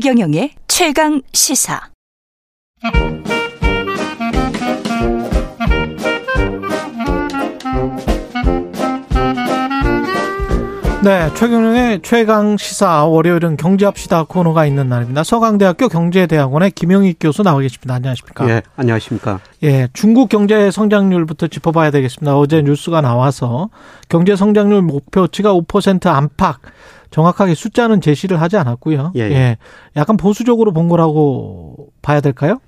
최경영의 최강 시사. 네, 최경영의 최강 시사 월요일은 경제합시다 코너가 있는 날입니다. 서강대학교 경제대학원의 김영익 교수 나와 계십니다. 안녕하십니까? 예, 안녕하십니까? 예, 중국 경제 성장률부터 짚어봐야 되겠습니다. 어제 뉴스가 나와서 경제 성장률 목표치가 5% 안팎. 정확하게 숫자는 제시를 하지 않았고요. 예, 예. 예 약간 보수적으로 본 거라고 봐야 될까요?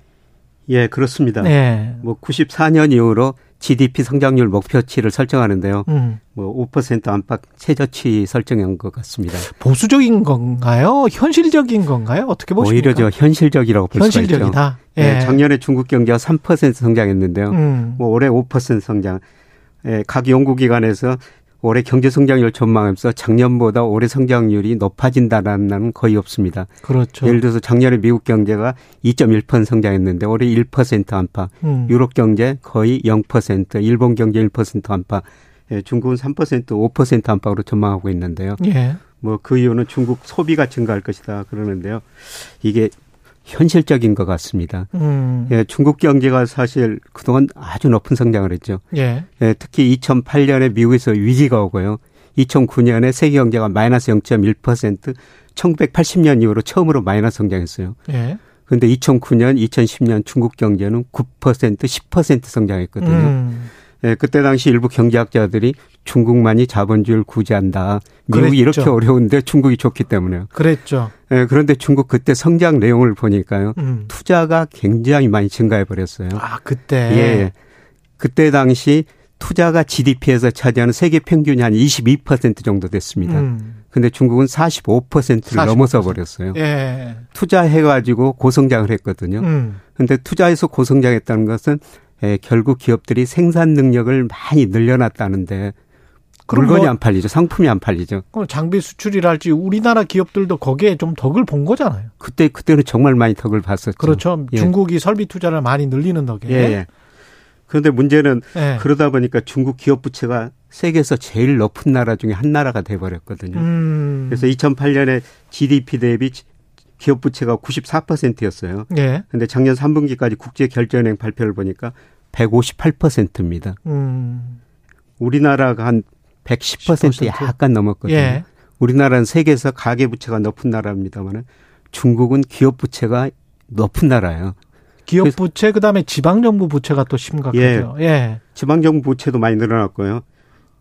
예, 그렇습니다. 네. 뭐 94년 이후로 GDP 성장률 목표치를 설정하는데요. 음. 뭐5% 안팎 최저치 설정한 것 같습니다. 보수적인 건가요? 현실적인 건가요? 어떻게 보십니까? 오히려 저 현실적이라고 볼 현실적이다. 수가 있죠. 예. 예, 작년에 중국 경제가 3% 성장했는데요. 음. 뭐 올해 5% 성장. 예, 각 연구기관에서 올해 경제 성장률 전망하면서 작년보다 올해 성장률이 높아진다라는 거의 없습니다. 그렇죠. 예를 들어서 작년에 미국 경제가 2.1% 성장했는데 올해 1% 안팎, 음. 유럽 경제 거의 0%, 일본 경제 1% 안팎, 예, 중국은 3% 5% 안팎으로 전망하고 있는데요. 예. 뭐그 이유는 중국 소비가 증가할 것이다 그러는데요. 이게 현실적인 것 같습니다. 음. 예, 중국 경제가 사실 그동안 아주 높은 성장을 했죠. 예. 예, 특히 2008년에 미국에서 위기가 오고요. 2009년에 세계 경제가 마이너스 0.1%, 1980년 이후로 처음으로 마이너스 성장했어요. 예. 그런데 2009년, 2010년 중국 경제는 9%, 10% 성장했거든요. 음. 예, 그때 당시 일부 경제학자들이 중국만이 자본주의를 구제한다. 미국이 그랬죠. 이렇게 어려운데 중국이 좋기 때문에요. 그랬죠. 예, 그런데 중국 그때 성장 내용을 보니까요. 음. 투자가 굉장히 많이 증가해 버렸어요. 아, 그때. 예. 그때 당시 투자가 GDP에서 차지하는 세계 평균이 한 22% 정도 됐습니다. 음. 근데 중국은 45%를 45%. 넘어서 버렸어요. 예. 투자해 가지고 고성장을 했거든요. 음. 근데 투자해서 고성장했다는 것은 예, 결국 기업들이 생산 능력을 많이 늘려놨다는데 그럼 물건이 뭐- 안 팔리죠. 상품이 안 팔리죠. 그럼 장비 수출이랄지 우리나라 기업들도 거기에 좀 덕을 본 거잖아요. 그때 그때는 정말 많이 덕을 봤었죠. 그렇죠. 예. 중국이 설비 투자를 많이 늘리는 덕에. 예, 예. 그런데 문제는 예. 그러다 보니까 중국 기업 부채가 세계에서 제일 높은 나라 중에 한 나라가 돼 버렸거든요. 음. 그래서 2008년에 GDP 대비 기업 부채가 94%였어요. 예. 근데 작년 3분기까지 국제 결제은행 발표를 보니까 158%입니다. 음. 우리나라가 한110% 10%? 약간 넘었거든요. 예. 우리나라는 세계에서 가계 부채가 높은 나라입니다만 중국은 기업 부채가 높은 나라예요. 기업 그래서- 부채 그다음에 지방 정부 부채가 또 심각하죠. 예. 지방 정부 부채도 많이 늘어났고요.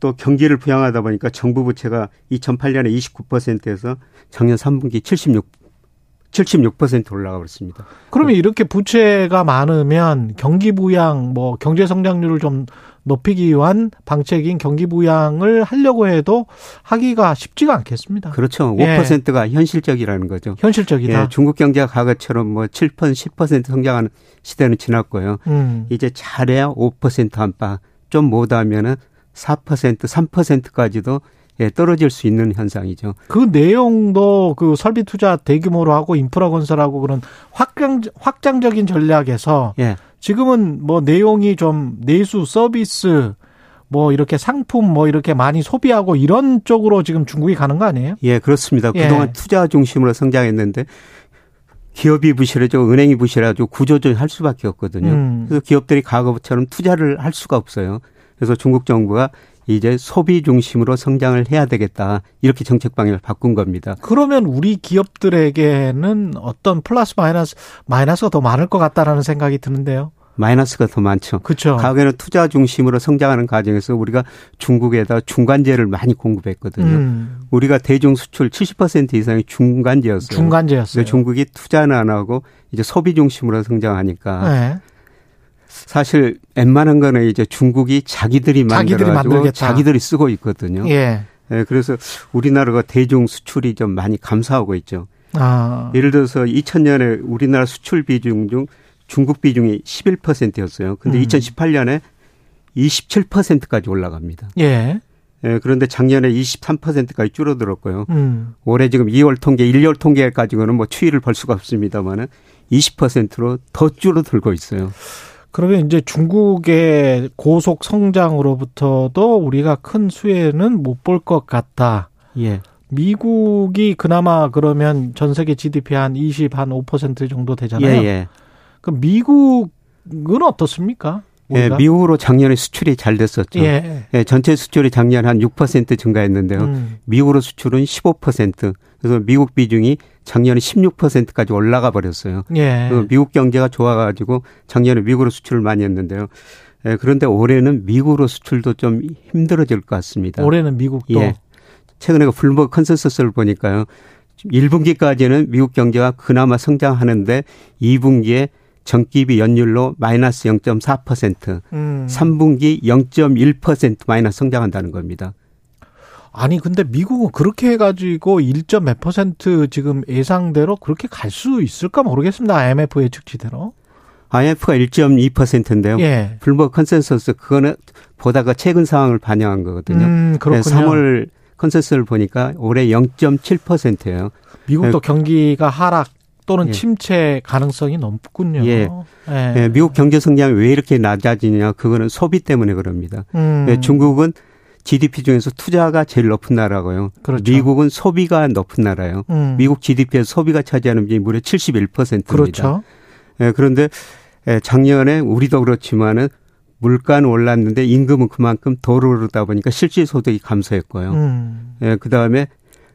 또 경기를 부양하다 보니까 정부 부채가 2008년에 29%에서 작년 3분기 76 76% 올라가 버렸습니다. 그러면 이렇게 부채가 많으면 경기 부양 뭐 경제 성장률을 좀 높이기 위한 방책인 경기 부양을 하려고 해도 하기가 쉽지가 않겠습니다. 그렇죠. 예. 5%가 현실적이라는 거죠. 현실적이다. 예, 중국 경제가 과거처럼 뭐 7%, 10% 성장하는 시대는 지났고요. 음. 이제 잘해야 5% 안팎, 좀 못하면은 4%, 3%까지도 예, 떨어질 수 있는 현상이죠. 그 내용도 그 설비 투자 대규모로 하고 인프라 건설하고 그런 확장 확장적인 전략에서 예. 지금은 뭐 내용이 좀 내수 서비스 뭐 이렇게 상품 뭐 이렇게 많이 소비하고 이런 쪽으로 지금 중국이 가는 거 아니에요? 예, 그렇습니다. 예. 그동안 투자 중심으로 성장했는데 기업이 부실해져 은행이 부실해가지고 구조조정 할 수밖에 없거든요. 음. 그래서 기업들이 과거처럼 투자를 할 수가 없어요. 그래서 중국 정부가 이제 소비 중심으로 성장을 해야 되겠다. 이렇게 정책 방향을 바꾼 겁니다. 그러면 우리 기업들에게는 어떤 플러스 마이너스 마이너스가 더 많을 것 같다라는 생각이 드는데요. 마이너스가 더 많죠. 그렇죠. 과거에는 투자 중심으로 성장하는 과정에서 우리가 중국에다 중간재를 많이 공급했거든요. 음, 우리가 대중 수출 70% 이상이 중간재였어요. 중간재였어요. 중국이 투자는 안 하고 이제 소비 중심으로 성장하니까 네. 사실 웬만한 거는 이제 중국이 자기들이 만들어가지고 만들겠다. 자기들이 쓰고 있거든요. 예. 예, 그래서 우리나라가 대중 수출이 좀 많이 감소하고 있죠. 아. 예를 들어서 2000년에 우리나라 수출 비중 중 중국 비중이 11%였어요. 근데 음. 2018년에 27%까지 올라갑니다. 예. 예, 그런데 작년에 23%까지 줄어들었고요. 음. 올해 지금 2월 통계, 1월 통계 가지고는 뭐 추이를 볼 수가 없습니다만은 20%로 더 줄어들고 있어요. 그러면 이제 중국의 고속 성장으로부터도 우리가 큰 수혜는 못 볼 것 같다. 예. 미국이 그나마 그러면 전 세계 GDP 한 20, 한 5% 정도 되잖아요. 예, 예. 그럼 미국은 어떻습니까? 예? 미국으로 작년에 수출이 잘 됐었죠. 예. 예, 전체 수출이 작년 한 6% 증가했는데요. 음. 미국으로 수출은 15%. 그래서 미국 비중이 작년에 16%까지 올라가 버렸어요. 예. 그 미국 경제가 좋아가지고 작년에 미국으로 수출을 많이 했는데요. 예, 그런데 올해는 미국으로 수출도 좀 힘들어질 것 같습니다. 올해는 미국도 예. 최근에 그 블룸버그 컨센서스를 보니까요. 1분기까지는 미국 경제가 그나마 성장하는데 2분기에 전기비 연율로 마이너스 0.4%, 음. 3분기 0.1% 마이너스 성장한다는 겁니다. 아니 근데 미국은 그렇게 해가지고 1점 몇 퍼센트 지금 예상대로 그렇게 갈 수 있을까 모르겠습니다. IMF 예측치대로. IMF가 1.2%인데요. 예. 블룸버그 컨센서스 그거는 보다가 최근 상황을 반영한 거거든요. 음, 그렇군요. 3월 컨센서스를 보니까 올해 0.7%예요. 미국도 경기가 하락 또는 예. 침체 가능성이 높군요. 예. 예. 예, 미국 경제 성장이 왜 이렇게 낮아지냐? 그거는 소비 때문에 그럽니다. 음. 예, 중국은 GDP 중에서 투자가 제일 높은 나라고요. 그렇죠. 미국은 소비가 높은 나라예요. 음. 미국 GDP에서 소비가 차지하는 비율이 무려 71%입니다. 그렇죠. 예, 그런데 예, 작년에 우리도 그렇지만은 물가는 올랐는데 임금은 그만큼 덜 오르다 보니까 실질 소득이 감소했고요. 음. 예, 그다음에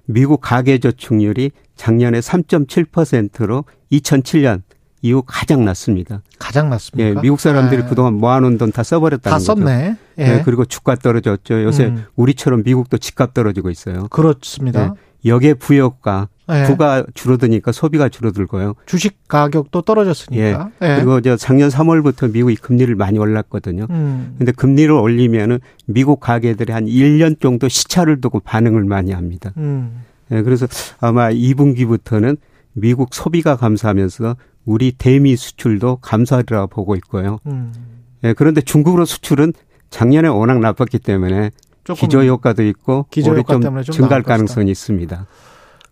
미국 가계 저축률이 작년에 3.7%로 2007년 이후 가장 낮습니다. 가장 예, 낮습니까? 미국 사람들이 예. 그동안 모아놓은 돈 다 써버렸다는 다. 썼네. 예. 예, 그리고 주가 떨어졌죠. 요새 음. 우리처럼 미국도 집값 떨어지고 있어요. 그렇습니다. 역의 부여가 예. 부가 줄어드니까 소비가 줄어들고요. 주식 가격도 떨어졌으니까. 예. 그리고 저 작년 3월부터 미국이 금리를 많이 올랐거든요. 음. 근데 금리를 올리면은 미국 가게들이 한 1년 정도 시차를 두고 반응을 많이 합니다. 음. 예, 그래서 아마 2분기부터는 미국 소비가 감소하면서 우리 대미 수출도 감소하리라 보고 있고요. 음. 예, 그런데 중국으로 수출은 작년에 워낙 나빴기 때문에 기저 효과도 있고 기저 올해 효과 좀 때문에 좀 증가할. 가능성이 있습니다.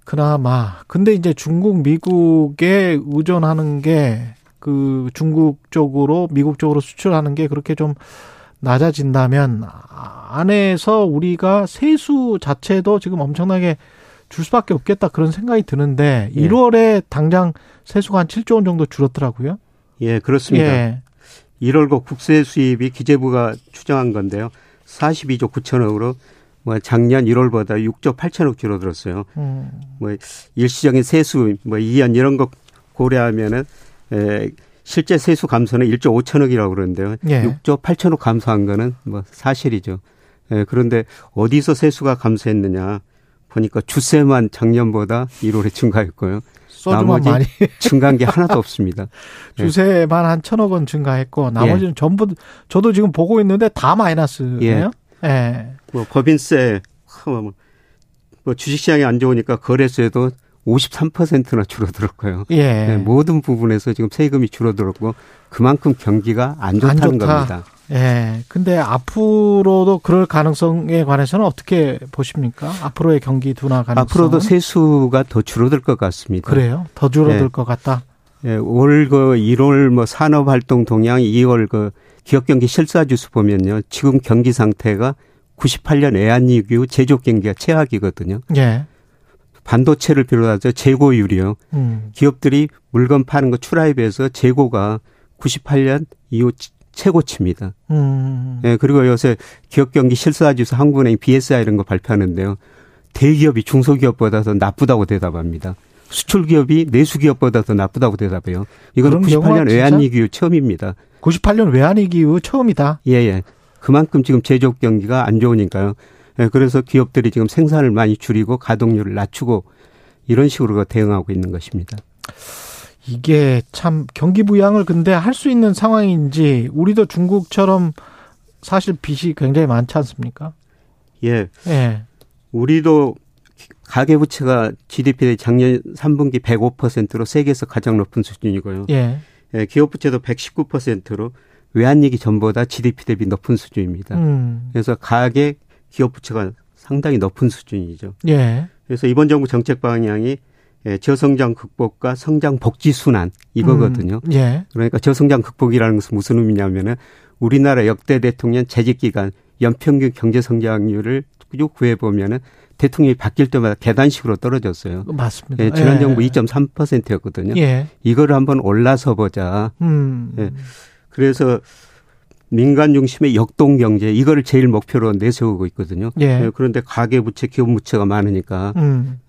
그나마 근데 이제 중국 미국에 의존하는 게 그 중국 쪽으로 미국 쪽으로 수출하는 게 그렇게 좀 낮아진다면 안에서 우리가 세수 자체도 지금 엄청나게 줄 수밖에 없겠다 그런 생각이 드는데 예. 1월에 당장 세수가 한 7조 원 정도 줄었더라고요. 예, 그렇습니다. 예. 1월고 국세 수입이 기재부가 추정한 건데요. 42조 9천억으로 뭐 작년 1월보다 6조 8천억 줄어들었어요. 음. 뭐 일시적인 세수 뭐 이연 이런 거 고려하면은 에, 실제 세수 감소는 1조 5천억이라고 그러는데요. 예. 6조 8천억 감소한 거는 뭐 사실이죠. 예, 그런데 어디서 세수가 감소했느냐 보니까 주세만 작년보다 1월에 증가했고요. 나머지 많이 증가한 게 하나도 없습니다. 예. 주세만 한 천억 원 증가했고 나머지는 전부 저도 지금 보고 있는데 다 마이너스네요. 예. 뭐 법인세 뭐, 뭐 주식시장이 안 좋으니까 거래세도 53%나 줄어들었고요. 예. 네, 모든 부분에서 지금 세금이 줄어들었고 그만큼 경기가 안안 좋다는 좋다. 겁니다. 예. 근데 앞으로도 그럴 가능성에 관해서는 어떻게 보십니까? 앞으로의 경기 둔화 가능성. 앞으로도 세수가 더 줄어들 것 같습니다. 그래요? 더 줄어들 네. 것 같다. 예, 올그 1월 뭐 산업 활동 동향, 2월 그 기업 경기 실사 지수 보면요, 지금 경기 상태가 98년 애한위기 후 제조 경기가 최악이거든요. 예. 반도체를 비롯해서 재고율이요. 음. 기업들이 물건 파는 거 출하에 비해서 재고가 98년 이후 치- 최고치입니다. 음. 예, 그리고 요새 기업 경기 실사지수 한국은행 BSI 이런 거 발표하는데요. 대기업이 중소기업보다 더 나쁘다고 대답합니다. 수출 기업이 내수 기업보다 더 나쁘다고 대답해요. 이거는 그런 경우가 98년 진짜? 외환위기 후 처음입니다. 98년 외환위기 이후 처음이다. 예, 예. 그만큼 지금 제조업 경기가 안 좋으니까요. 예, 그래서 기업들이 지금 생산을 많이 줄이고 가동률을 낮추고 이런 식으로 대응하고 있는 것입니다. 이게 참 경기 부양을 근데 할 수 있는 상황인지 우리도 중국처럼 사실 빚이 굉장히 많지 않습니까? 예. 예. 우리도 가계 부채가 GDP 대 작년 3분기 105%로 세계에서 가장 높은 수준이고요. 예. 예, 기업 부채도 119%로 외환위기 전보다 GDP 대비 높은 수준입니다. 음. 그래서 가계 기업 부채가 상당히 높은 수준이죠. 예. 그래서 이번 정부 정책 방향이 예, 저성장 극복과 성장 복지 순환 이거거든요. 음. 예. 그러니까 저성장 극복이라는 것은 무슨 의미냐면은 우리나라 역대 대통령 재직 기간 연평균 경제 성장률을 구해 보면은 대통령이 바뀔 때마다 계단식으로 떨어졌어요. 맞습니다. 예, 지난 예. 정부 2.3%였거든요. 예. 이거를 한번 올라서 보자. 음. 예. 그래서 민간 중심의 역동 경제 이거를 제일 목표로 내세우고 있거든요. 예. 예, 그런데 가계 부채, 기업 부채가 많으니까 음.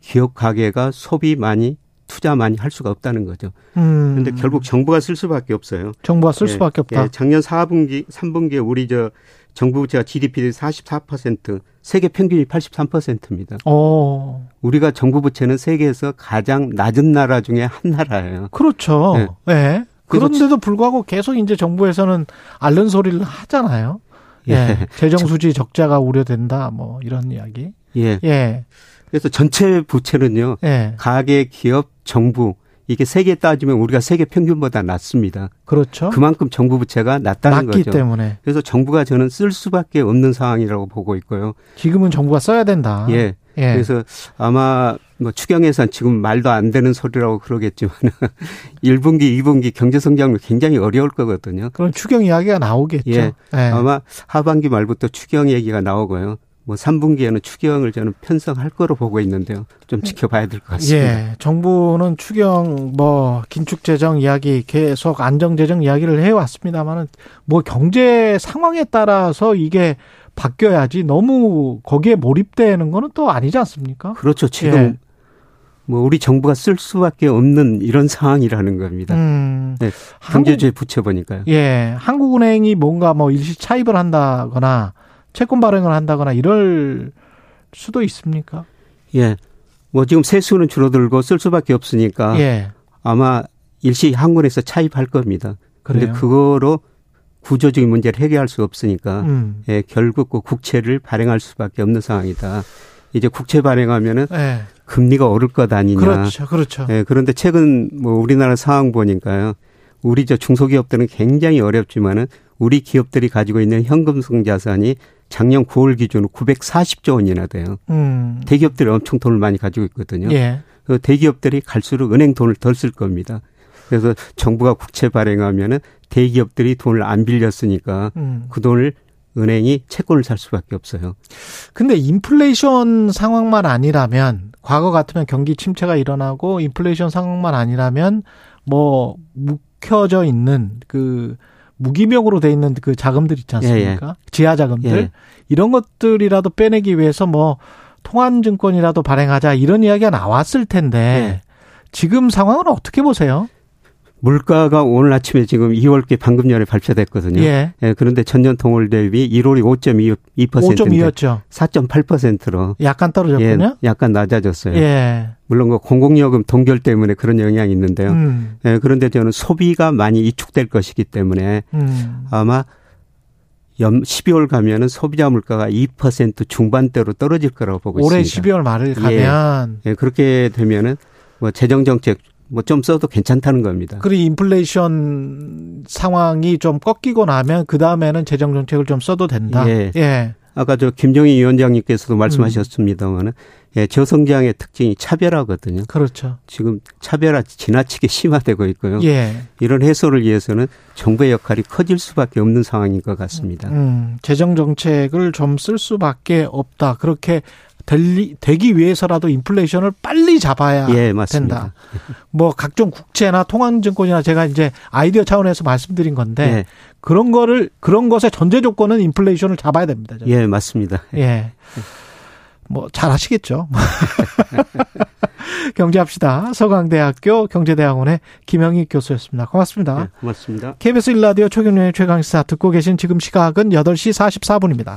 기업 가계가 소비 많이 투자 많이 할 수가 없다는 거죠. 음. 그런데 결국 정부가 쓸 수밖에 없어요. 정부가 쓸 예, 수밖에 없다. 예, 작년 4분기, 3분기에 우리 저 정부 부채가 GDP 대 44%, 세계 평균이 83%입니다. 어. 우리가 정부 부채는 세계에서 가장 낮은 나라 중에 한 나라예요. 그렇죠. 예. 그런데도 불구하고 계속 이제 정부에서는 앓는 소리를 하잖아요. 예. 예. 재정 수지 적자가 우려된다. 뭐 이런 이야기. 예. 예. 그래서 전체 부채는요. 예. 가계, 기업, 정부 이게 세계 따지면 우리가 세계 평균보다 낮습니다. 그렇죠. 그만큼 정부 부채가 낮다는 낮기 거죠. 때문에 그래서 정부가 저는 쓸 수밖에 없는 상황이라고 보고 있고요. 지금은 정부가 써야 된다. 예. 예. 그래서 아마 뭐 추경 예산 지금 말도 안 되는 소리라고 그러겠지만 1분기, 2분기 경제 성장률 굉장히 어려울 거거든요. 그런 추경 이야기가 나오겠죠. 예. 예. 아마 하반기 말부터 추경 얘기가 나오고요. 뭐 3분기에는 추경을 저는 편성할 거로 보고 있는데요. 좀 지켜봐야 될 것 같습니다. 예, 정부는 추경 뭐 긴축 재정 이야기 계속 안정 재정 이야기를 해 왔습니다만은 뭐 경제 상황에 따라서 이게 바뀌어야지 너무 거기에 몰입되는 거는 또 아니지 않습니까? 그렇죠. 지금 예. 뭐 우리 정부가 쓸 수밖에 없는 이런 상황이라는 겁니다. 음. 네, 한국, 경제주의 부채 보니까요. 예, 한국은행이 뭔가 뭐 일시 차입을 한다거나 채권 발행을 한다거나 이럴 수도 있습니까? 예. 뭐 지금 세수는 줄어들고 쓸 수밖에 없으니까 예, 아마 일시 한국에서 차입할 겁니다. 그런데. 그거로 구조적인 문제를 해결할 수 없으니까 음. 예, 결국 그 국채를 발행할 수밖에 없는 상황이다. 이제 국채 발행하면은 예, 금리가 오를 것 아니냐. 그렇죠, 그렇죠. 예, 그런데 최근 뭐 우리나라 상황 보니까요. 우리 저 중소기업들은 굉장히 어렵지만은 우리 기업들이 가지고 있는 현금성 자산이 작년 9월 기준으로 940조 원이나 돼요. 음. 대기업들이 엄청 돈을 많이 가지고 있거든요. 예, 그 대기업들이 갈수록 은행 돈을 덜 쓸 겁니다. 그래서 정부가 국채 발행하면은 대기업들이 돈을 안 빌렸으니까 음. 그 돈을 은행이 채권을 살 수밖에 없어요. 근데 인플레이션 상황만 아니라면 과거 같으면 경기 침체가 일어나고 인플레이션 상황만 아니라면 뭐 묵혀져 있는 그 무기명으로 돼 있는 그 자금들 있지 않습니까? 지하 자금들 예. 이런 것들이라도 빼내기 위해서 뭐 통한증권이라도 발행하자 이런 이야기가 나왔을 텐데 예. 지금 상황은 어떻게 보세요? 물가가 오늘 아침에 지금 2월께 방금 전에 발표됐거든요. 예. 예, 그런데 전년 동월 대비 1월이 5.2%인데 5.2였죠. 4.8%로 약간 예, 떨어졌군요. 약간 낮아졌어요. 예. 물론 그 공공요금 동결 때문에 그런 영향이 있는데요. 음. 예, 그런데 저는 소비가 많이 이축될 것이기 때문에 음. 아마 연 12월 가면은 소비자 물가가 2% 중반대로 떨어질 거라고 보고 올해 있습니다. 12월 말을 가면 예, 그렇게 되면은 뭐 재정 정책 뭐 좀 써도 괜찮다는 겁니다. 그리고 인플레이션 상황이 좀 꺾이고 나면 그 다음에는 재정 정책을 좀 써도 된다. 예. 예. 아까 저 김정희 위원장님께서도 말씀하셨습니다만은 예, 저성장의 특징이 차별화거든요. 그렇죠. 지금 차별화 지나치게 심화되고 있고요. 예. 이런 해소를 위해서는 정부의 역할이 커질 수밖에 없는 상황인 것 같습니다. 음, 재정 정책을 좀 쓸 수밖에 없다. 그렇게 될, 되기 위해서라도 인플레이션을 빨리 잡아야 예, 맞습니다. 된다. 뭐 각종 국채나 통화증권이나 제가 이제 아이디어 차원에서 말씀드린 건데 예, 그런 거를 그런 것의 전제 조건은 인플레이션을 잡아야 됩니다. 저는. 예, 맞습니다. 예. 뭐 잘하시겠죠. 경제합시다. 서강대학교 경제대학원의 김영희 교수였습니다. 고맙습니다. 예, 고맙습니다. KBS 1라디오 최경련의 최강시사 듣고 계신 지금 시각은 8시 44분입니다.